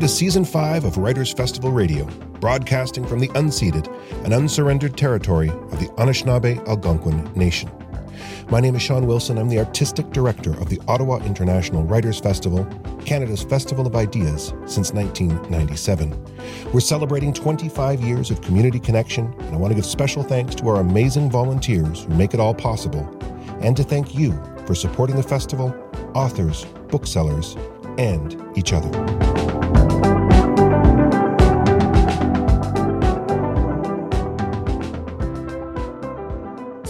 Welcome to Season 5 of Writers Festival Radio, broadcasting from the unceded and unsurrendered territory of the Anishinaabe Algonquin Nation. My name is Sean Wilson. I'm the Artistic Director of the Ottawa International Writers Festival, Canada's Festival of Ideas since 1997. We're celebrating 25 years of community connection, and I want to give special thanks to our amazing volunteers who make it all possible, and to thank you for supporting the festival, authors, booksellers, and each other.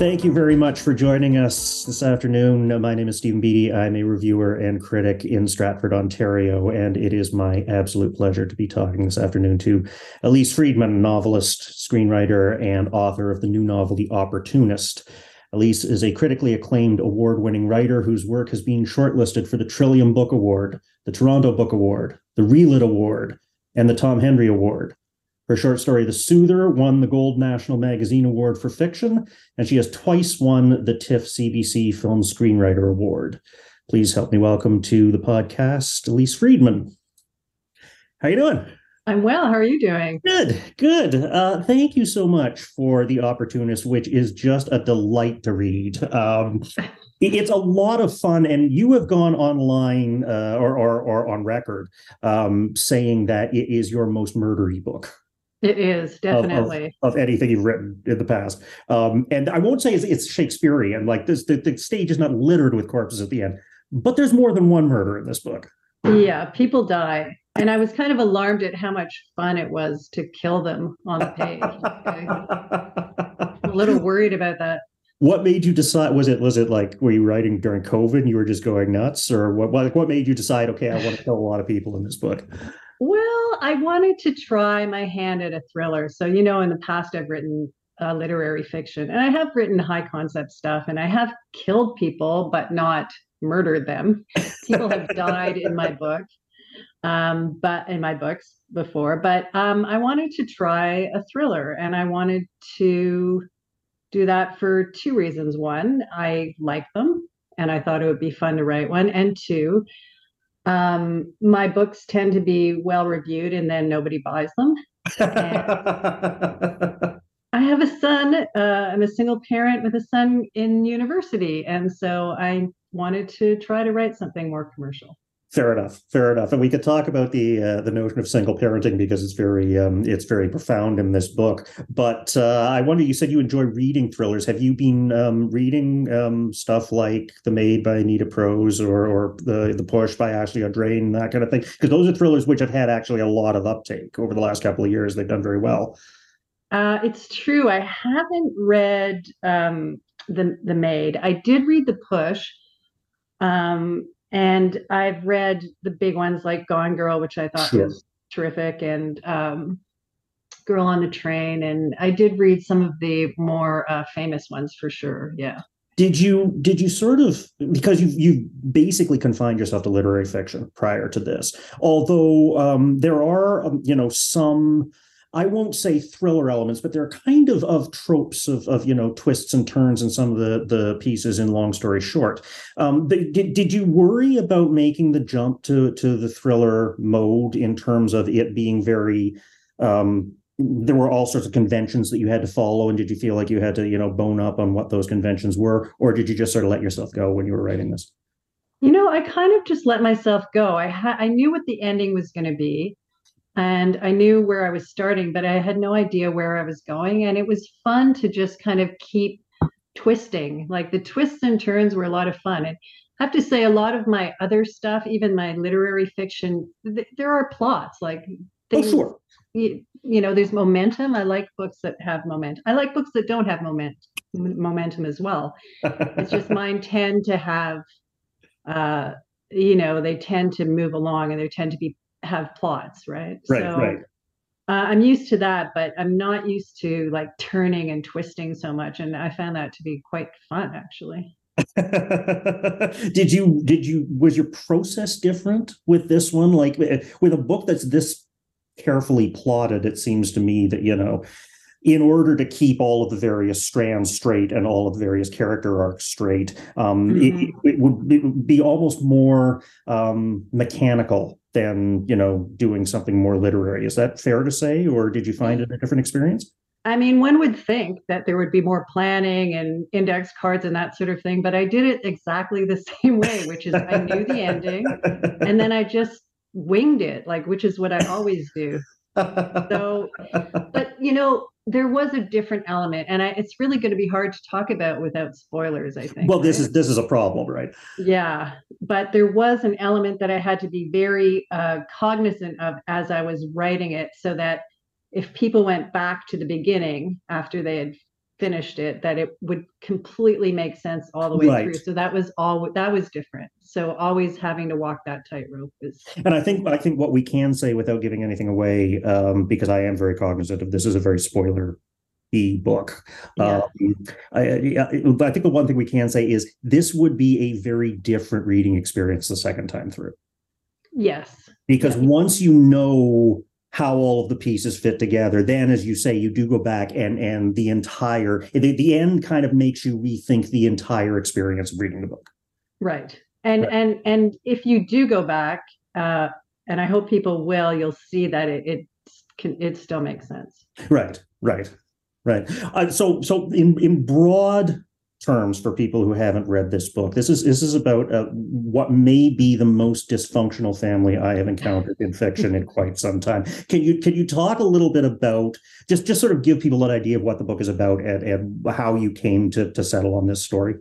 Thank you very much for joining us this afternoon. My name is Steven Beattie. I'm a reviewer and critic in Stratford, Ontario, and it is my absolute pleasure to be talking this afternoon to Elyse Friedman, novelist, screenwriter, and author of the new novel, The Opportunist. Elyse is a critically acclaimed award winning writer whose work has been shortlisted for the Trillium Book Award, the Toronto Book Award, the ReLit Award, and the Tom Hendry Award. Her short story, The Soother, won the Gold National Magazine Award for Fiction, and she has twice won the TIFF CBC Film Screenwriter Award. Please help me welcome to the podcast, Elyse Friedman. How are you doing? I'm well. How are you doing? Good, good. Uh, thank you so much for The Opportunist, which is just a delight to read. Um, it's a lot of fun, and you have gone online uh, or, or, or on record um, saying that it is your most murdery book. It is definitely of, of, of, anything you've written in the past. Um, and I won't say it's, it's Shakespearean, like this, the, the stage is not littered with corpses at the end, but there's more than one murder in this book. Yeah, people die. And I was kind of alarmed at how much fun it was to kill them on the page. I'm a little worried about that. What made you decide? Was it was it like were you writing during COVID and you were just going nuts, or what? What, what made you decide? Okay, I want to kill a lot of people in this book. Well, I wanted to try my hand at a thriller. So, you know, in the past, I've written uh, literary fiction and I have written high concept stuff and I have killed people, but not murdered them. People have died in my book, um, but in my books before. But um, I wanted to try a thriller and I wanted to do that for two reasons. One, I like them and I thought it would be fun to write one. And two, um, my books tend to be well reviewed and then nobody buys them. I have a son. Uh, I'm a single parent with a son in university. And so I wanted to try to write something more commercial. Fair enough. Fair enough. And we could talk about the uh, the notion of single parenting because it's very um, it's very profound in this book. But uh, I wonder. You said you enjoy reading thrillers. Have you been um, reading um, stuff like The Maid by Nita Prose or or the the Push by Ashley Audrain, that kind of thing? Because those are thrillers which have had actually a lot of uptake over the last couple of years. They've done very well. Uh, it's true. I haven't read um, the the Maid. I did read The Push. Um, and I've read the big ones like Gone Girl, which I thought sure. was terrific, and um, Girl on the Train. And I did read some of the more uh, famous ones for sure. Yeah. Did you did you sort of because you you basically confined yourself to literary fiction prior to this, although um, there are um, you know some I won't say thriller elements, but there are kind of of tropes of of you know twists and turns in some of the the pieces in Long Story Short. Um, did did you worry about making the jump to to the thriller mode in terms of it being very um, there were all sorts of conventions that you had to follow and did you feel like you had to you know bone up on what those conventions were or did you just sort of let yourself go when you were writing this? You know i kind of just let myself go. I ha- i knew what the ending was going to be and I knew where I was starting, but I had no idea where I was going. And it was fun to just kind of keep twisting. Like the twists and turns were a lot of fun. And I have to say, a lot of my other stuff, even my literary fiction, th- there are plots. Like oh, things, oh, sure. you, you know, there's momentum. I like books that have momentum. I like books that don't have moment momentum as well. it's just mine tend to have uh you know they tend to move along and they tend to be have plots, right? Right, so, right. Uh, I'm used to that, but I'm not used to like turning and twisting so much, and I found that to be quite fun, actually. did you did you was your process different with this one like with a book that's this carefully plotted it seems to me that you know in order to keep all of the various strands straight and all of the various character arcs straight, um, mm-hmm. it, it, would, it, would, be almost more um, mechanical than you know doing something more literary. Is that fair to say, or did you find it a different experience? I mean, one would think that there would be more planning and index cards and that sort of thing, but I did it exactly the same way, which is I knew the ending and then I just winged it, like which is what I always do. So, but you know, there was a different element, and I, it's really going to be hard to talk about without spoilers. I think. Well, this right? is this is a problem, right? Yeah, but there was an element that I had to be very uh, cognizant of as I was writing it, so that if people went back to the beginning after they had finished it that it would completely make sense all the way right. through so that was all that was different so always having to walk that tightrope is and i think i think what we can say without giving anything away um, because i am very cognizant of this is a very spoiler e book yeah. um, I, I think the one thing we can say is this would be a very different reading experience the second time through yes because yeah. once you know how all of the pieces fit together. Then as you say you do go back and and the entire the, the end kind of makes you rethink the entire experience of reading the book. Right. And right. and and if you do go back uh and i hope people will you'll see that it it can it still makes sense. Right right right. Uh, so so in in broad terms for people who haven't read this book. This is this is about uh, what may be the most dysfunctional family I have encountered in fiction in quite some time. Can you can you talk a little bit about just just sort of give people an idea of what the book is about and, and how you came to to settle on this story?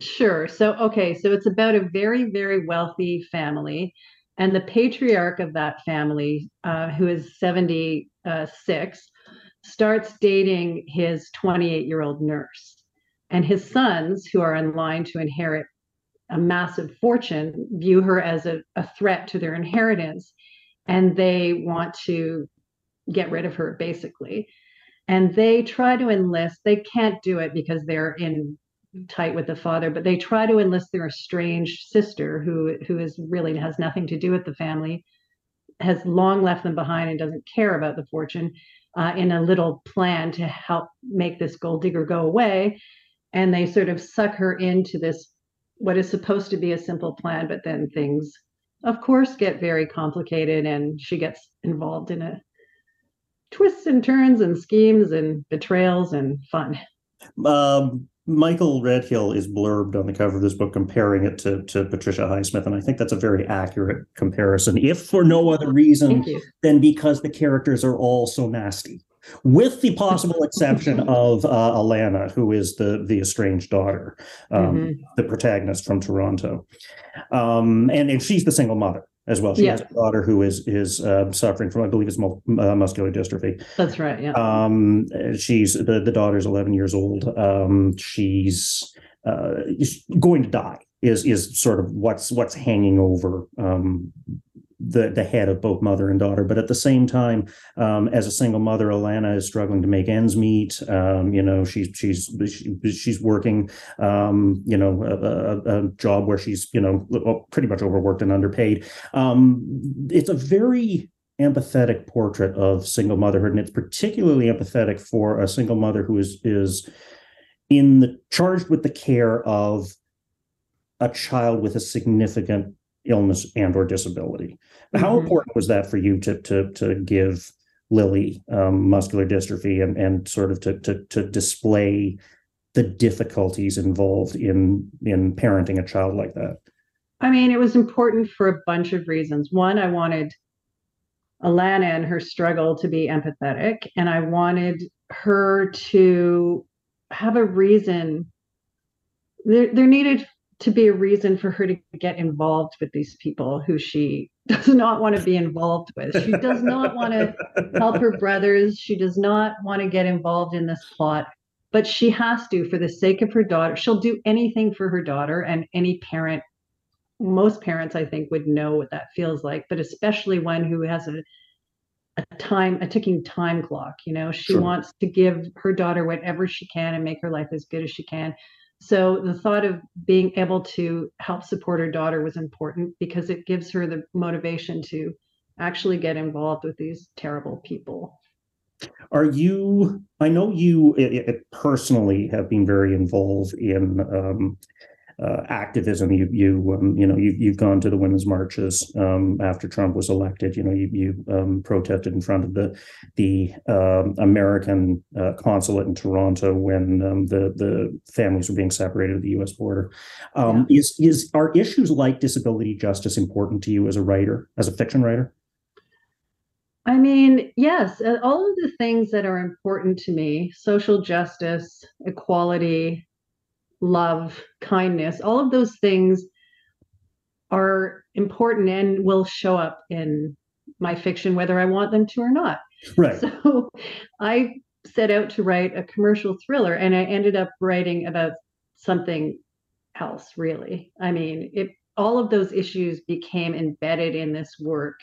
Sure. So okay, so it's about a very very wealthy family. And the patriarch of that family, uh, who is 76, starts dating his 28 year old nurse and his sons, who are in line to inherit a massive fortune, view her as a, a threat to their inheritance. And they want to get rid of her, basically. And they try to enlist, they can't do it because they're in tight with the father, but they try to enlist their estranged sister, who who is really has nothing to do with the family, has long left them behind and doesn't care about the fortune, uh, in a little plan to help make this gold digger go away and they sort of suck her into this what is supposed to be a simple plan but then things of course get very complicated and she gets involved in a twists and turns and schemes and betrayals and fun. Um, michael redhill is blurbed on the cover of this book comparing it to, to patricia highsmith and i think that's a very accurate comparison if for no other reason than because the characters are all so nasty with the possible exception of uh, Alana, who is the the estranged daughter, um, mm-hmm. the protagonist from Toronto, um, and and she's the single mother as well. She yeah. has a daughter who is is uh, suffering from, I believe, it's uh, muscular dystrophy. That's right. Yeah. Um, she's the the daughter's eleven years old. Um, she's uh, going to die. Is is sort of what's what's hanging over um, the the head of both mother and daughter. But at the same time, um, as a single mother, Alana is struggling to make ends meet. Um, you know, she's she's she's working, um, you know, a, a, a, job where she's you know pretty much overworked and underpaid. Um, it's a very empathetic portrait of single motherhood, and it's particularly empathetic for a single mother who is is in the charged with the care of a child with a significant illness and or disability. How mm-hmm. important was that for you to to to give Lily um, muscular dystrophy and and sort of to to to display the difficulties involved in in parenting a child like that? I mean, it was important for a bunch of reasons. One, I wanted Alana and her struggle to be empathetic, and I wanted her to have a reason. There, there needed to be a reason for her to get involved with these people who she does not want to be involved with. She does not want to help her brothers. She does not want to get involved in this plot, but she has to for the sake of her daughter. She'll do anything for her daughter, and any parent, most parents, I think, would know what that feels like, but especially one who has a a time a ticking time clock you know she sure. wants to give her daughter whatever she can and make her life as good as she can so the thought of being able to help support her daughter was important because it gives her the motivation to actually get involved with these terrible people. Are you? I know you it, it personally have been very involved in um, uh, activism. You you um, you know you you've gone to the women's marches um, after Trump was elected. You know you you um, protested in front of the the um, American uh, consulate in Toronto when um, the the families were being separated at the U.S. border. Um, yeah. Is is are issues like disability justice important to you as a writer, as a fiction writer? I mean, yes, uh, all of the things that are important to me social justice, equality, love, kindness, all of those things are important and will show up in my fiction, whether I want them to or not. Right. So I set out to write a commercial thriller and I ended up writing about something else, really. I mean, it all of those issues became embedded in this work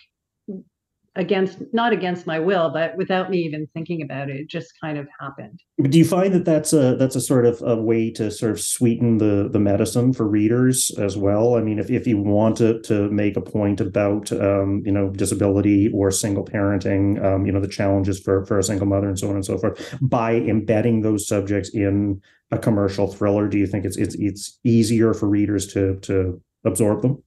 against not against my will but without me even thinking about it it just kind of happened. Do you find that that's a that's a sort of a way to sort of sweeten the the medicine for readers as well? I mean if, if you want to to make a point about um, you know disability or single parenting um, you know the challenges for for a single mother and so on and so forth by embedding those subjects in a commercial thriller do you think it's it's it's easier for readers to to absorb them?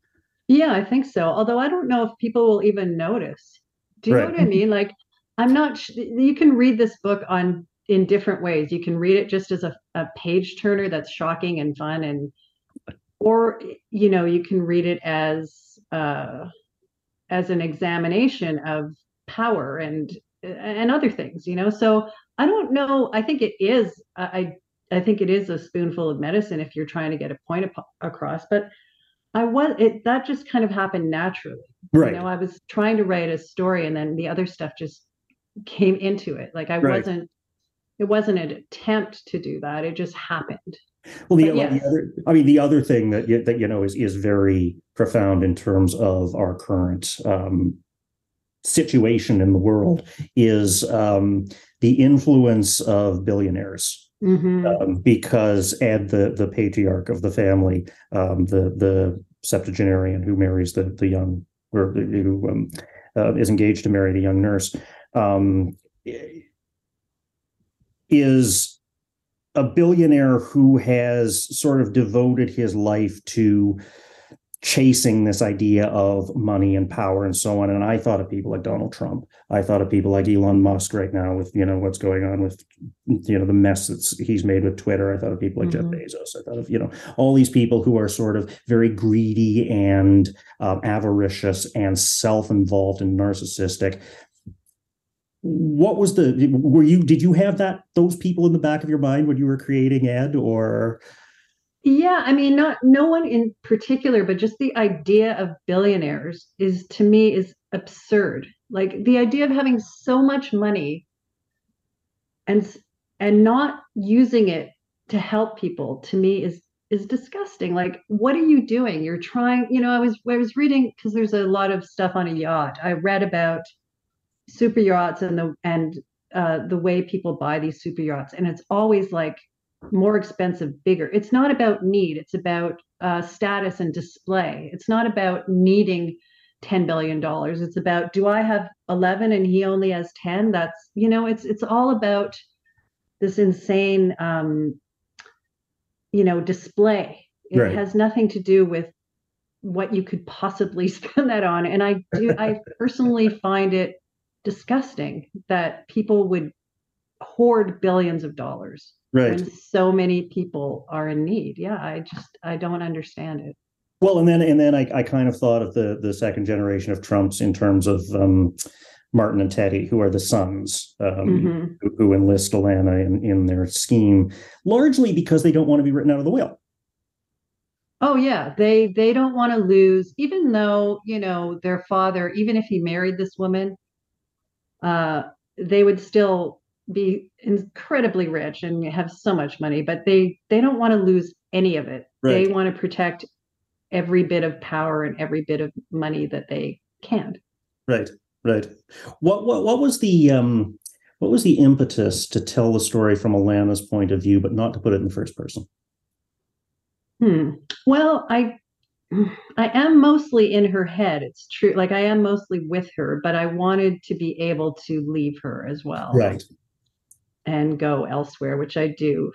Yeah i think so. Although i don't know if people will even notice do you right. know what I mean? Like, I'm not. Sh- you can read this book on in different ways. You can read it just as a, a page turner that's shocking and fun, and or you know, you can read it as uh, as an examination of power and and other things. You know, so I don't know. I think it is. I I think it is a spoonful of medicine if you're trying to get a point across, but I was it that just kind of happened naturally. Right. You know, I was trying to write a story and then the other stuff just came into it. Like I right. wasn't it wasn't an attempt to do that. It just happened. Well, the, yes. the, other, I mean, the other thing that you, that you know is is very profound in terms of our current um, situation in the world is um, the influence of billionaires Mm-hmm. Um, because Ed, the the patriarch of the family, um, the the septuagenarian who marries the the young or who um, uh, is engaged to marry the young nurse, um, is a billionaire who has sort of devoted his life to chasing this idea of money and power and so on. And I thought of people like Donald Trump. I thought of people like Elon Musk right now with, you know, what's going on with, you know, the mess that he's made with Twitter. I thought of people like mm-hmm. Jeff Bezos. I thought of, you know, all these people who are sort of very greedy and um, avaricious and self-involved and narcissistic. What was the, were you, did you have that, those people in the back of your mind when you were creating Ed or? Yeah, I mean, not no one in particular, but just the idea of billionaires is to me is absurd. Like the idea of having so much money and and not using it to help people to me is is disgusting. Like, what are you doing? You're trying, you know, I was I was reading because there's a lot of stuff on a yacht. I read about super yachts and the and uh, the way people buy these super yachts, and it's always like more expensive, bigger. It's not about need. It's about uh, status and display. It's not about needing $10 billion. It's about, do I have 11 and he only has 10? That's, you know, it's, it's all about this insane, um, you know, display. It right. has nothing to do with what you could possibly spend that on. And I do, I personally find it disgusting that people would hoard billions of dollars right. when so many people are in need. Yeah i just i don't understand it. Well and then and then i, I kind of thought of the the second generation of trumps in terms of um, martin and teddy who are the sons um, mm-hmm. who, who, enlist alana in, in their scheme largely because they don't want to be written out of the will. Oh yeah. They they don't want to lose even though you know their father even if he married this woman uh they would still be incredibly rich and have so much money, but they they don't want to lose any of it. Right. They want to protect every bit of power and every bit of money that they can. Right, right. What what what was the um what was the impetus to tell the story from Alana's point of view, but not to put it in the first person? Hmm. Well, I I am mostly in her head. It's true. Like I am mostly with her, but I wanted to be able to leave her as well. Right. And go elsewhere, which I do.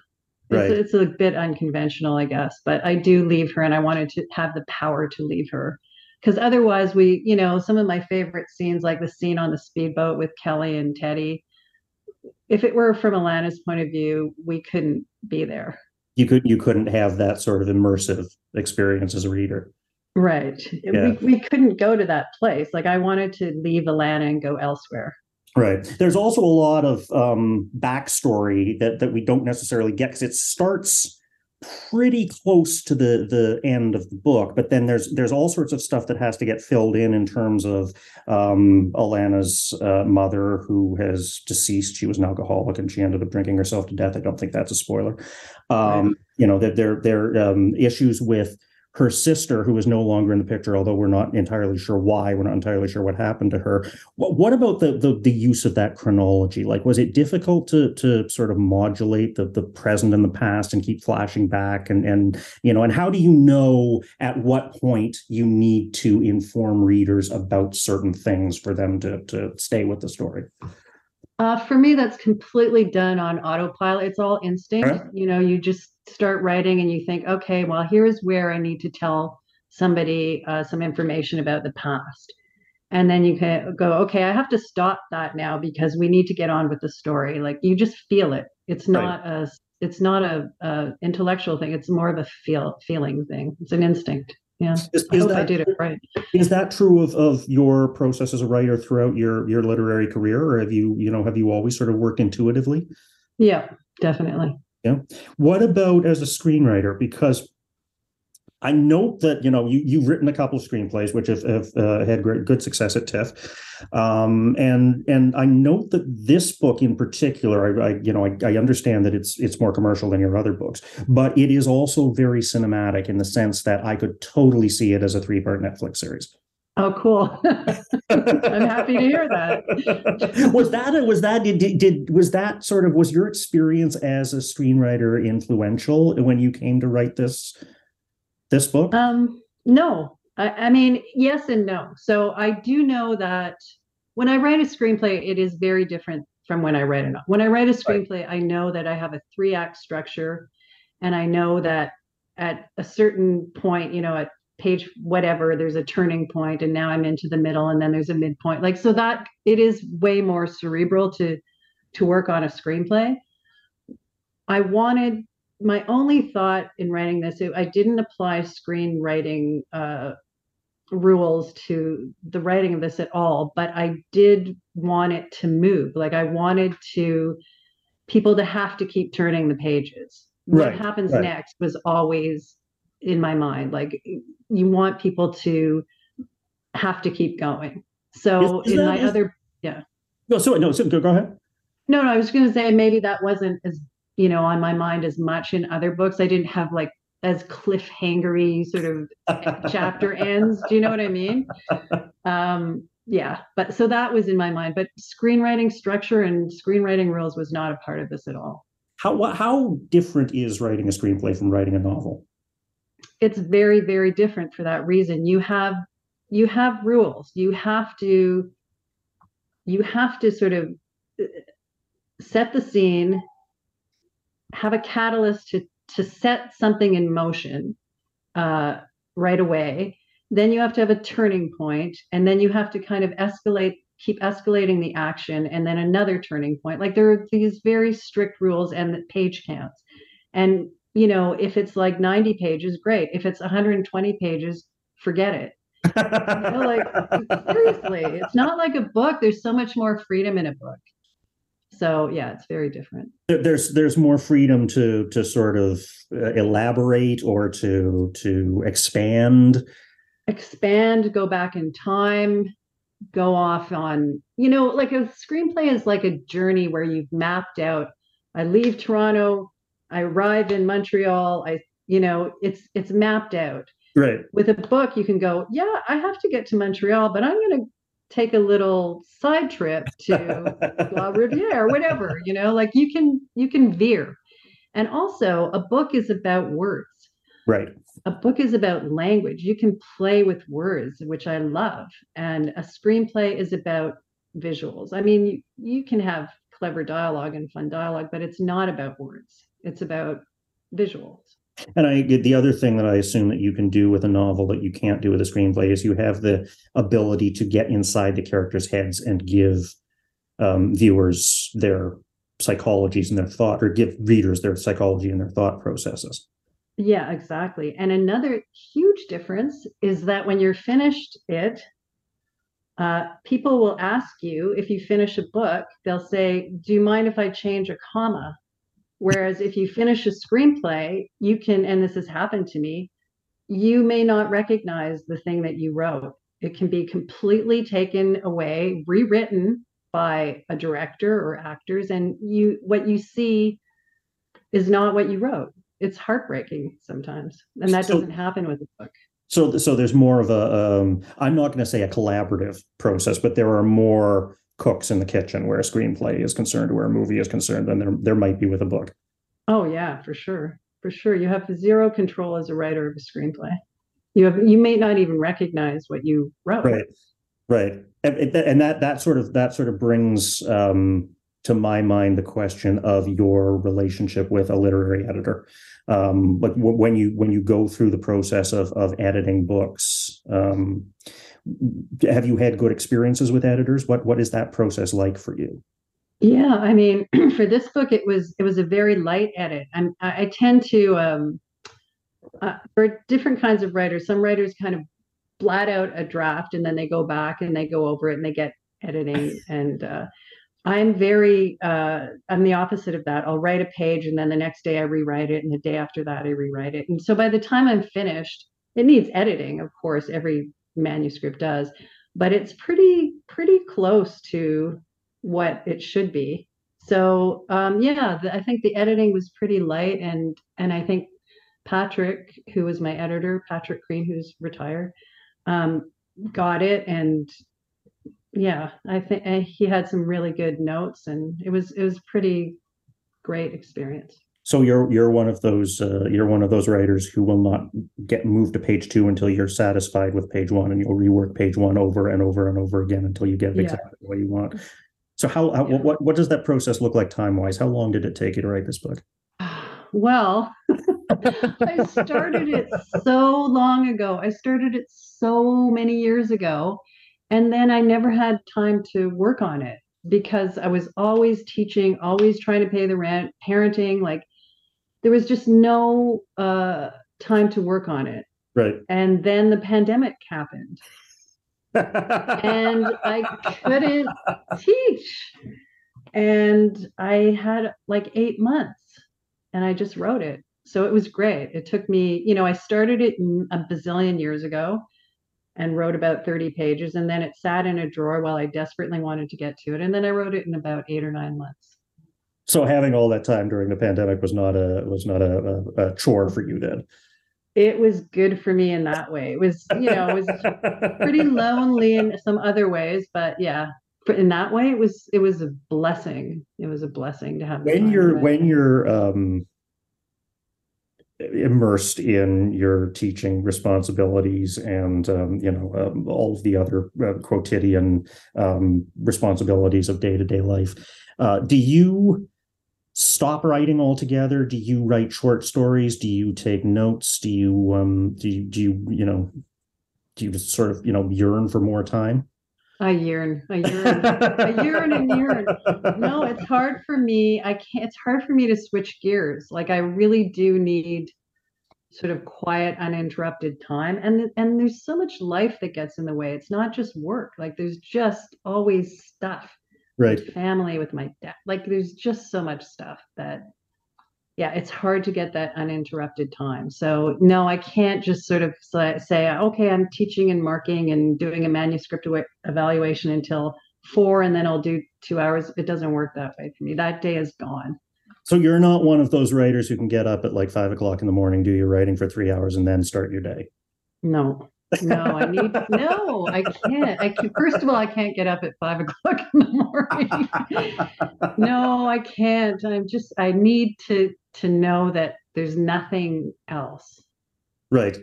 Right. It's, it's a bit unconventional, I guess, but I do leave her and I wanted to have the power to leave her. Because otherwise, we, you know, some of my favorite scenes, like the scene on the speedboat with Kelly and Teddy, if it were from Alana's point of view, we couldn't be there. You could you couldn't have that sort of immersive experience as a reader. Right. Yeah. We, we couldn't go to that place. Like I wanted to leave Alana and go elsewhere. Right. There's also a lot of um, backstory that that we don't necessarily get because it starts pretty close to the the end of the book, but then there's there's all sorts of stuff that has to get filled in in terms of um, Alana's uh, mother who has deceased. She was an alcoholic and she ended up drinking herself to death. I don't think that's a spoiler. Um, Right. You know that there there um, issues with her sister who is no longer in the picture although we're not entirely sure why we're not entirely sure what happened to her. What, what about the, the the use of that chronology? Like was it difficult to to sort of modulate the the present and the past and keep flashing back? And and you know and how do you know at what point you need to inform readers about certain things for them to to stay with the story Uh, for me, that's completely done on autopilot. It's all instinct. Right. You know, you just start writing and you think, okay, well, here's where I need to tell somebody uh, some information about the past. And then you can go, okay, I have to stop that now because we need to get on with the story. Like you just feel it. It's Right. not a it's not a, a intellectual thing. It's more of a feel feeling thing. It's an instinct. Yeah. is, I is hope I that, did it right. is that true of of your process as a writer throughout your your literary career or have you you know have you always sort of worked intuitively Yeah, definitely. Yeah. What about as a screenwriter? Because I note that you know you you've written a couple of screenplays which have, have uh, had great good success at TIFF, um, and and I note that this book in particular, I, I you know I, I understand that it's it's more commercial than your other books, but it is also very cinematic in the sense that I could totally see it as a three part Netflix series. Oh, cool. I'm happy to hear that. was that a, was that did, did was that sort of was your experience as a screenwriter influential when you came to write this this book? Um, no, I, I mean, yes and no. So I do know that when I write a screenplay, it is very different from when I write a no- when I write a screenplay. I know that I have a three act structure, and I know that at a certain point, you know, at page whatever, there's a turning point, and now I'm into the middle, and then there's a midpoint. Like so that it is way more cerebral to to work on a screenplay. I wanted my only thought in writing this, I didn't apply screenwriting uh, rules to the writing of this at all, but I did want it to move. Like I wanted to people to have to keep turning the pages. Right, What happens right. next was always in my mind. Like you want people to have to keep going. So Is- is in that- my is- other yeah. no, so no, so go, go ahead. no, no, I was going to say maybe that wasn't as you know on my mind as much in other books. I didn't have like as cliffhangery sort of chapter ends. Do you know what I mean? Um, yeah, but so that was in my mind. But screenwriting structure and screenwriting rules was not a part of this at all. How how different is writing a screenplay from writing a novel? It's very, very different for that reason. You have you have rules. You have to you have to sort of uh, set the scene, have a catalyst to to set something in motion uh, right away. Then you have to have a turning point, and then you have to kind of escalate, keep escalating the action, and then another turning point. Like there are these very strict rules and page counts. And you know, if it's like 90 pages, great. If it's 120 pages, forget it. know, like, Seriously, it's not like a book. There's so much more freedom in a book. So yeah, it's very different. There's there's more freedom to to sort of uh, elaborate or to to expand. expand, go back in time, go off on, you know, like a screenplay is like a journey where you've mapped out. I leave Toronto, I arrive in Montreal, I, you know, it's it's mapped out. Right. With a book, you can go, yeah, I have to get to Montreal, but I'm going to take a little side trip to La Riviere, whatever, you know, like you can you can veer. And also, a book is about words. Right. A book is about language. You can play with words, which I love. And a screenplay is about visuals. I mean, you, you can have clever dialogue and fun dialogue, but it's not about words. It's about visuals. And I the other thing that I assume that you can do with a novel that you can't do with a screenplay is you have the ability to get inside the characters' heads and give um, viewers their psychologies and their thought, or give readers their psychology and their thought processes. Yeah, exactly. And another huge difference is that when you're finished it, uh, people will ask you if you finish a book, they'll say, Do you mind if I change a comma? Whereas if you finish a screenplay, you can, and this has happened to me, you may not recognize the thing that you wrote. It can be completely taken away, rewritten by a director or actors, and you what you see is not what you wrote. It's heartbreaking sometimes, and that so, doesn't happen with a book. So, so there's more of a. Um, I'm not going to say a collaborative process, but there are more cooks in the kitchen where a screenplay is concerned, where a movie is concerned, than there there might be with a book. Oh yeah, for sure, for sure. You have zero control as a writer of a screenplay. You have you may not even recognize what you wrote. Right, right, and, and that that sort of that sort of brings um, to my mind the question of your relationship with a literary editor. Um, like w- when you when you go through the process of of editing books. Um, have you had good experiences with editors? What what is that process like for you? Yeah, I mean, for this book, it was it was a very light edit. I'm, I, I tend to um, uh, for different kinds of writers. Some writers kind of blat out a draft and then they go back and they go over it and they get editing. And uh, I'm very uh, I'm the opposite of that. I'll write a page and then the next day I rewrite it, and the day after that I rewrite it. And so by the time I'm finished, it needs editing, of course. Every manuscript does, but it's pretty pretty close to what it should be. So um, yeah, the, I think the editing was pretty light, and and I think Patrick, who was my editor, Patrick Crean, who's retired, um, got it, and yeah, I think he had some really good notes, and it was it was pretty great experience. So you're you're one of those uh, you're one of those writers who will not get moved to page two until you're satisfied with page one, and you'll rework page one over and over and over again until you get yeah. exactly way you want. So how, how yeah. what what does that process look like time wise? How long did it take you to write this book? Well, I started it so long ago. I started it so many years ago, and then I never had time to work on it because I was always teaching, always trying to pay the rent, parenting. Like there was just no uh, time to work on it. Right. And then the pandemic happened and I couldn't teach. And I had like eight months and I just wrote it. So it was great. It took me, you know, I started it a bazillion years ago and wrote about 30 pages. And then it sat in a drawer while I desperately wanted to get to it. And then I wrote it in about eight or nine months. So having all that time during the pandemic was not a was not a, a, a chore for you then it was good for me in that way. It was, you know, it was pretty lonely in some other ways, but yeah, in that way, it was it was a blessing. It was a blessing to have. When you're when you're um, immersed in your teaching responsibilities and um, you know um, all of the other uh, quotidian um, responsibilities of day to day life, uh, do you? Stop writing altogether? Do you write short stories? Do you take notes? Do you um do you do you you know do you just sort of you know yearn for more time? I yearn, I yearn, I yearn and yearn. No, it's hard for me. I can't. It's hard for me to switch gears. Like I really do need sort of quiet, uninterrupted time. And and there's so much life that gets in the way. It's not just work. Like there's just always stuff right. family with my dad like there's just so much stuff that yeah it's hard to get that uninterrupted time. So no i can't just sort of say okay i'm teaching and marking and doing a manuscript evaluation until four and then i'll do two hours. It doesn't work that way for me. That day is gone. So you're not one of those writers who can get up at like five o'clock in the morning do your writing for three hours and then start your day? No no, I need no, I can't. I can first of all, I can't get up at five o'clock in the morning. no, I can't. I'm just I need to to know that there's nothing else. Right.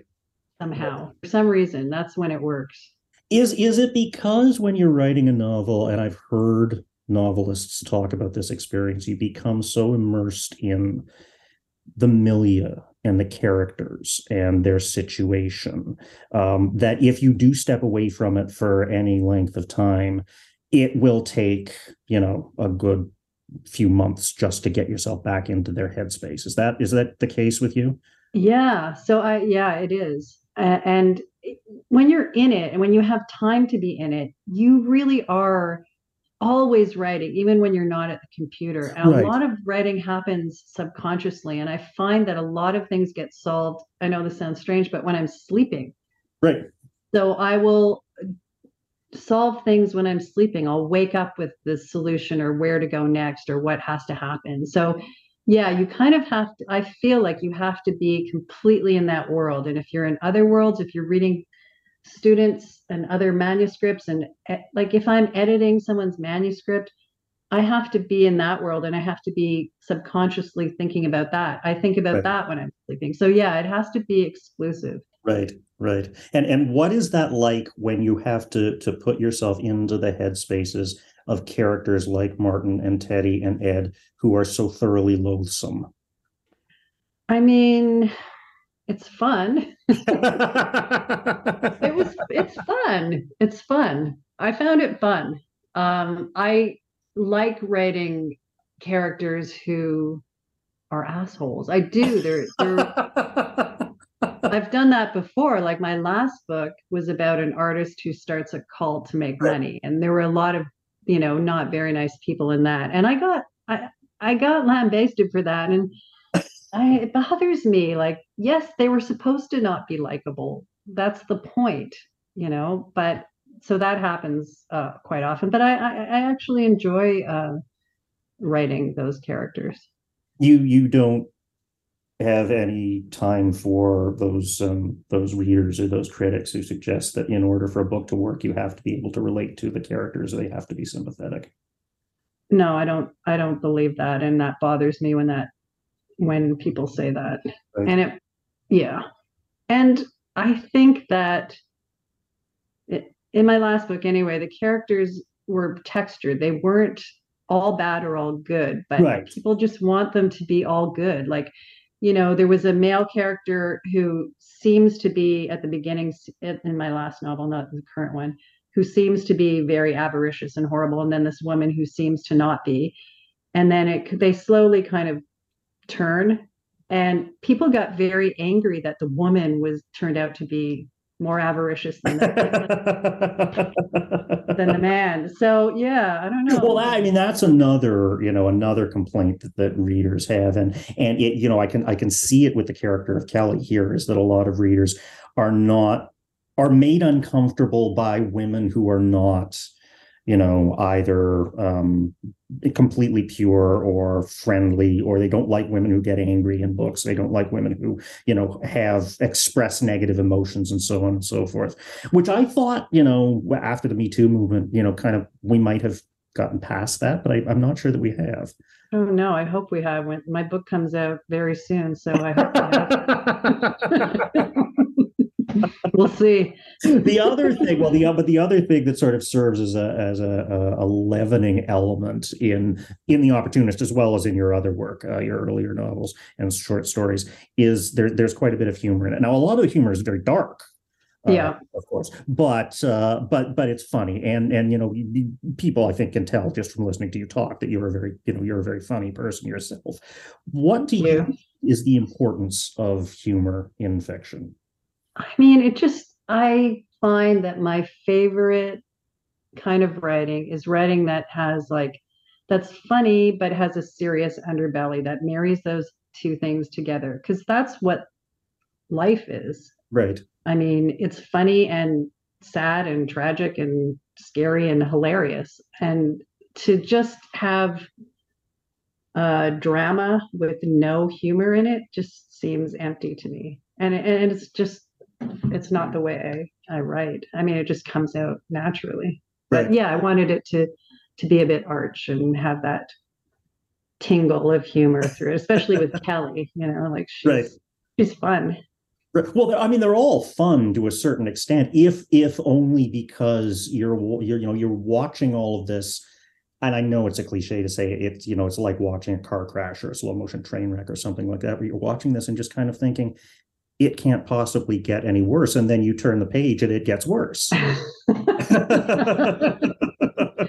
Somehow, for some reason, that's when it works. Is is it because when you're writing a novel, and I've heard novelists talk about this experience, you become so immersed in the milieu and the characters and their situation um, that if you do step away from it for any length of time, it will take you know a good few months just to get yourself back into their headspace. Is that is that the case with you? Yeah. So I yeah, it is. And when you're in it and when you have time to be in it, you really are always writing, even when you're not at the computer. And right. a lot of writing happens subconsciously. And I find that a lot of things get solved. I know this sounds strange, but when I'm sleeping. Right. So I will solve things when I'm sleeping. I'll wake up with the solution or where to go next or what has to happen. So, yeah, you kind of have to, I feel like you have to be completely in that world. And if you're in other worlds, if you're reading students and other manuscripts, and like if I'm editing someone's manuscript, I have to be in that world and I have to be subconsciously thinking about that. I think about right. that when I'm sleeping. So, yeah, it has to be exclusive. Right. Right. And and what is that like when you have to to put yourself into the headspaces of characters like Martin and Teddy and Ed who are so thoroughly loathsome? I mean, it's fun. it was it's fun. It's fun. I found it fun. Um, I like writing characters who are assholes. I do. They're they're I've done that before. Like my last book was about an artist who starts a cult to make money, and there were a lot of you know not very nice people in that, and I got I I got lambasted for that, and I, it bothers me. Like yes, they were supposed to not be likable. That's the point, you know. But so that happens uh, quite often. But I I, I actually enjoy uh, writing those characters. You you don't have any time for those um, those readers or those critics who suggest that in order for a book to work, you have to be able to relate to the characters. They have to be sympathetic. No, I don't. I don't believe that, and that bothers me when that when people say that. Right. And it, yeah, and I think that it, in my last book, anyway, the characters were textured. They weren't all bad or all good, but right. people just want them to be all good. Like you know, there was a male character who seems to be at the beginning in my last novel, not the current one, who seems to be very avaricious and horrible, and then this woman who seems to not be, and then it they slowly kind of turn, and people got very angry that the woman was turned out to be more avaricious than the, than the man. So yeah, I don't know. Well, I mean that's another you know another complaint that, that readers have, and and it you know I can I can see it with the character of Kelly here is that a lot of readers are not are made uncomfortable by women who are not you know, either um, completely pure or friendly, or they don't like women who get angry in books. They don't like women who, you know, have express negative emotions and so on and so forth. Which I thought, you know, after the Me Too movement, you know, kind of we might have gotten past that, but I, am not sure that we have. Oh no, I hope we have. When my book comes out very soon, so I hope. we'll see. The other thing, well, the but the other thing that sort of serves as a as a, a leavening element in in the opportunist as well as in your other work, uh, your earlier novels and short stories, is there there's quite a bit of humor in it. Now, a lot of the humor is very dark. Uh, yeah, of course, but uh, but but it's funny, and and you know people I think can tell just from listening to you talk that you're a very you know you're a very funny person yourself. What do you think is the importance of humor in fiction? I mean, it just, I find that my favorite kind of writing is writing that has like, that's funny, but has a serious underbelly that marries those two things together. Cause that's what life is. Right. I mean, it's funny and sad and tragic and scary and hilarious. And to just have a drama with no humor in it just seems empty to me. And, and it's just it's not the way I, I write. I mean, it just comes out naturally. Right. But yeah, I wanted it to to be a bit arch and have that tingle of humor through it, especially with Kelly. You know, like she's right. she's fun. Well, I mean, they're all fun to a certain extent, if if only because you're you're you know you're watching all of this, and I know it's a cliche to say it's you know it's like watching a car crash or a slow motion train wreck or something like that, where you're watching this and just kind of thinking, it can't possibly get any worse, and then you turn the page and it gets worse.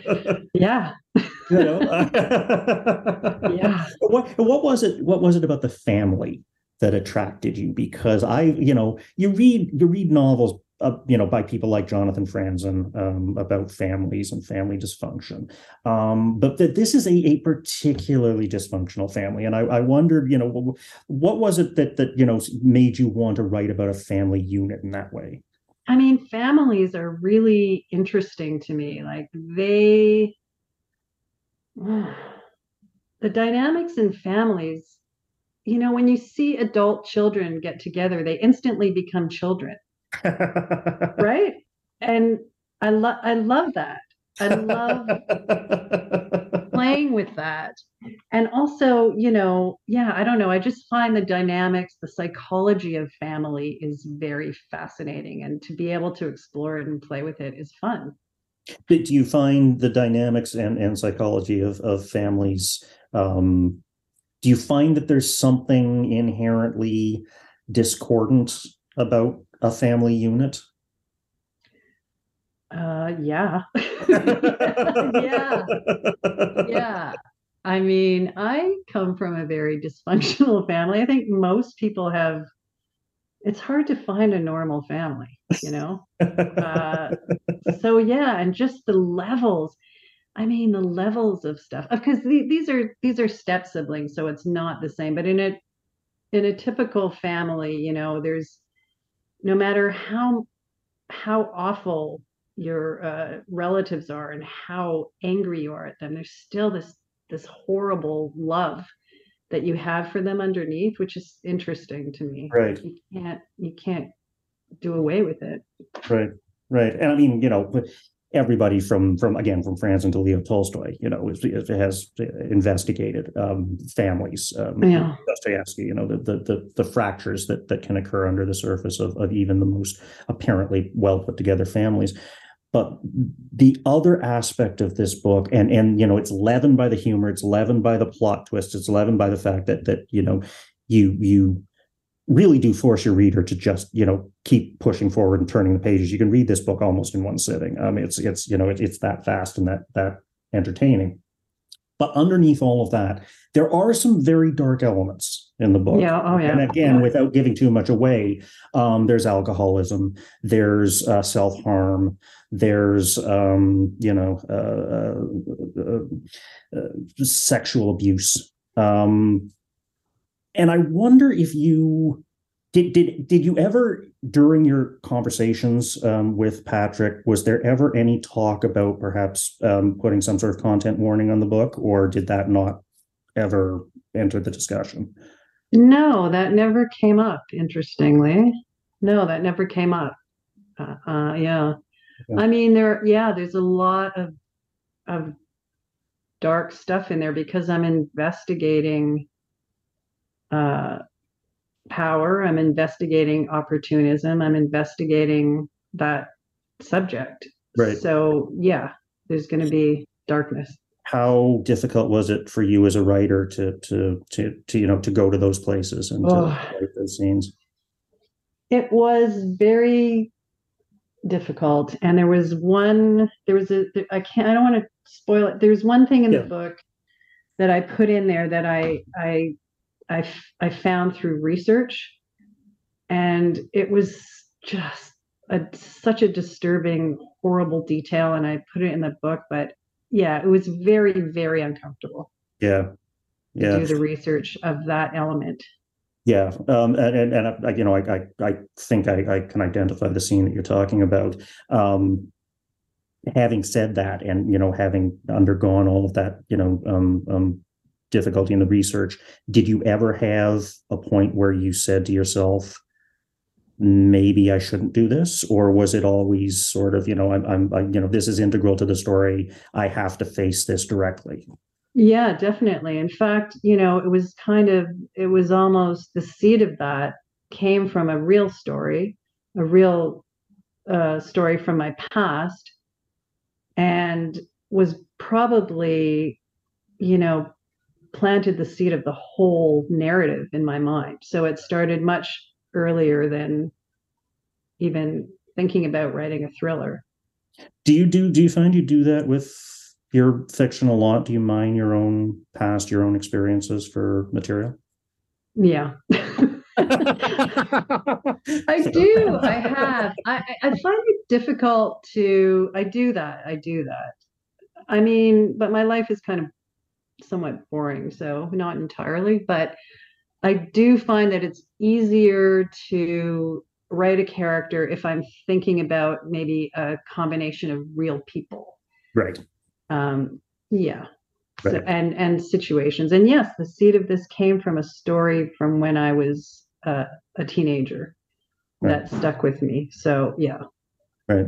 yeah. you know? yeah. What what was it? What was it about the family that attracted you? Because I, you know, you read you read novels, uh, you know, by people like Jonathan Franzen um, about families and family dysfunction, um, but that this is a, a particularly dysfunctional family, and I, I wondered, you know, what was it that that you know made you want to write about a family unit in that way? I mean, families are really interesting to me. Like they, the dynamics in families, you know, when you see adult children get together, they instantly become children. right? And I love I love that. I love playing with that. And also, you know, yeah, I don't know. I just find the dynamics, the psychology of family is very fascinating. And to be able to explore it and play with it is fun. Do you find the dynamics and, and psychology of, of families? Um, do you find that there's something inherently discordant about a family unit? Uh, yeah. yeah. Yeah. I mean, I come from a very dysfunctional family. I think most people have, it's hard to find a normal family, you know? uh, so, yeah. And just the levels. I mean, the levels of stuff because these are these are step siblings, so it's not the same. But in a in a typical family, you know, there's no matter how how awful your uh, relatives are and how angry you are at them there's still this this horrible love that you have for them underneath which is interesting to me. Right. You can't you can't do away with it. Right right. And i mean you know everybody from from again from Franzen to Leo Tolstoy, you know, has investigated um, families. Um, yeah. Dostoevsky, you know, the, the, the the fractures that that can occur under the surface of of even the most apparently well put together families. But the other aspect of this book, and and you know, it's leavened by the humor, it's leavened by the plot twist, it's leavened by the fact that that you know, you you really do force your reader to just you know keep pushing forward and turning the pages. You can read this book almost in one sitting. I mean, it's it's you know it, it's that fast and that that entertaining. But underneath all of that, there are some very dark elements in the book. Yeah. Oh, yeah. And again, yeah. without giving too much away, um, there's alcoholism, there's uh, self harm, there's um, you know uh, uh, uh, sexual abuse. Um, and I wonder if you did did did you ever during your conversations um, with Patrick was there ever any talk about perhaps um, putting some sort of content warning on the book, or did that not ever enter the discussion? No, that never came up. Interestingly, no, that never came up. Uh, uh, yeah, okay. I mean there. Yeah, there's a lot of of dark stuff in there because I'm investigating uh, power. I'm investigating opportunism. I'm investigating that subject. Right. So yeah, there's going to be darkness. How difficult was it for you as a writer to to to to you know to go to those places and oh. to write those scenes? It was very difficult, and there was one. There was a. I can't. I don't want to spoil it. There's one thing in yeah. the book that I put in there that I I I, I found through research. And it was just a, such a disturbing, horrible detail. And I put it in the book, but yeah, it was very, very uncomfortable. Yeah. Yeah. To do the research of that element. Yeah, um, and and, and I, you know, I I, I think I, I, can identify the scene that you're talking about. Um, having said that, and you know, having undergone all of that, you know, um, um difficulty in the research. Did you ever have a point where you said to yourself maybe i shouldn't do this or was it always sort of you know i'm, I'm I, you know this is integral to the story. I have to face this directly yeah definitely. In fact you know it was kind of it was almost the seed of that came from a real story, a real uh, story from my past, and was probably, you know, planted the seed of the whole narrative in my mind. So it started much earlier than even thinking about writing a thriller. Do you do do you find you do that with your fiction a lot? Do you mine your own past, your own experiences for material? Yeah. I do. I have. I, I find it difficult to. I do that. I do that. I mean, but my life is kind of somewhat boring, so not entirely. But I do find that it's easier to write a character if I'm thinking about maybe a combination of real people. Right. Um, yeah. Right. So, and and situations. And yes, the seed of this came from a story from when I was uh, a teenager right. that stuck with me. So yeah. Right.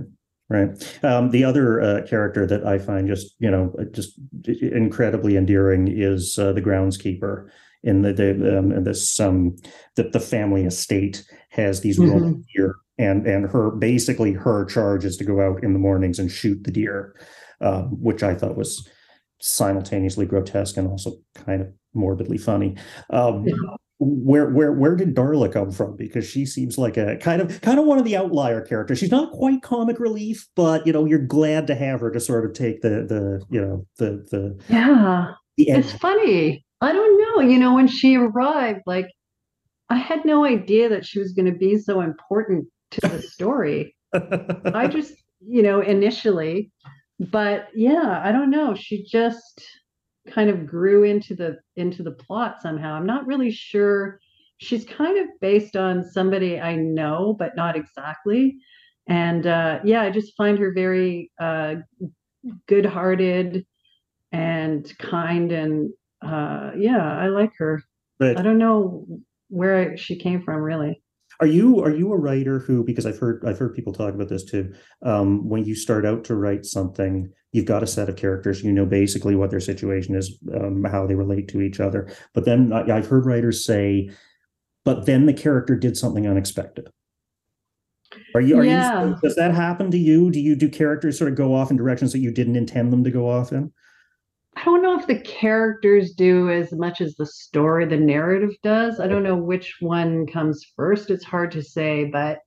Right. Um, the other uh, character that I find just you know just incredibly endearing is uh, the groundskeeper in the, the um, this um the, the family estate has these mm-hmm. deer and and her basically her charge is to go out in the mornings and shoot the deer, um, which I thought was simultaneously grotesque and also kind of morbidly funny. Um, where where where did Darla come from? Because she seems like a kind of kind of one of the outlier characters. She's not quite comic relief, but you know you're glad to have her to sort of take the the you know the the yeah. The it's funny. I don't know. You know when she arrived, like I had no idea that she was going to be so important to the story. I just you know initially, but yeah, I don't know. She just kind of grew into the into the plot somehow. I'm not really sure. She's kind of based on somebody I know, but not exactly. And uh, yeah, I just find her very uh, good-hearted and kind, and uh, yeah, I like her. But I don't know where she came from, really. Are you are you a writer who because I've heard I've heard people talk about this too. Um, when you start out to write something, you've got a set of characters. You know basically what their situation is, um, how they relate to each other. But then I, I've heard writers say, "But then the character did something unexpected." Are you? Are yeah. you? Does that happen to you? Do you do characters sort of go off in directions that you didn't intend them to go off in? I don't know if the characters do as much as the story, the narrative does. I don't know which one comes first. It's hard to say, but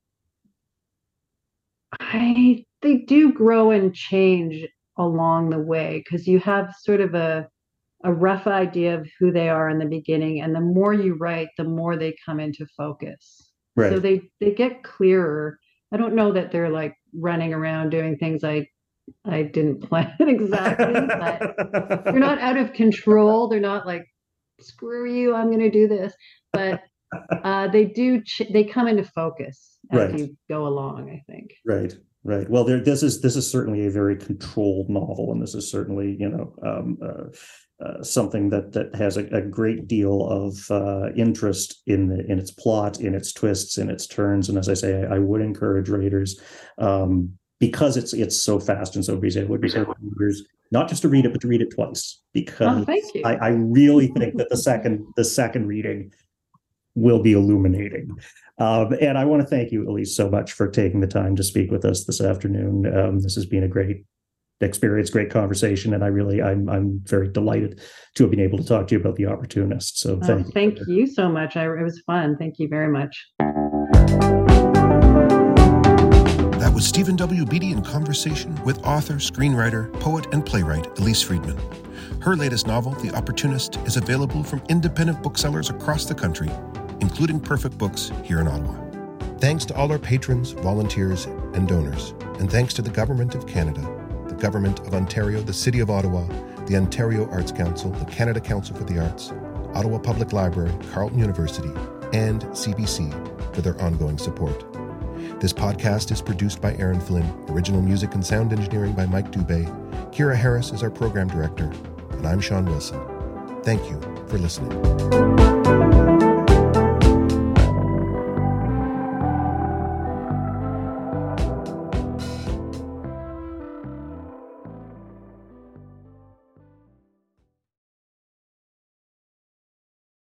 I they do grow and change along the way because you have sort of a a rough idea of who they are in the beginning and the more you write the more they come into focus right. so they they get clearer i don't know that they're like running around doing things i I didn't plan exactly, but they're not out of control. They're not like, screw you, I'm going to do this. But uh, they do, ch- they come into focus as right. you go along, I think. Right. Right. Well, there, this is this is certainly a very controlled novel, and this is certainly you know um, uh, uh, something that that has a, a great deal of uh, interest in the, in its plot, in its twists, in its turns. And as I say, I, I would encourage readers um, because it's it's so fast and so busy, I would be readers not just to read it, but to read it twice because oh, I, I, really think that the second the second reading will be illuminating. Um, and I want to thank you, Elyse, so much for taking the time to speak with us this afternoon. Um, this has been a great experience, great conversation, and I really I'm I'm very delighted to have been able to talk to you about the opportunist. So oh, thank, thank you. you so much. I, it was fun. Thank you very much. Was Steven W. Beattie in conversation with author, screenwriter, poet, and playwright Elyse Friedman. Her latest novel, The Opportunist, is available from independent booksellers across the country, including Perfect Books here in Ottawa. Thanks to all our patrons, volunteers, and donors. And thanks to the Government of Canada, the Government of Ontario, the City of Ottawa, the Ontario Arts Council, the Canada Council for the Arts, Ottawa Public Library, Carleton University, and CBC for their ongoing support. This podcast is produced by Aaron Flynn, original music and sound engineering by Mike Dubé. Kira Harris is our program director, and I'm Sean Wilson. Thank you for listening.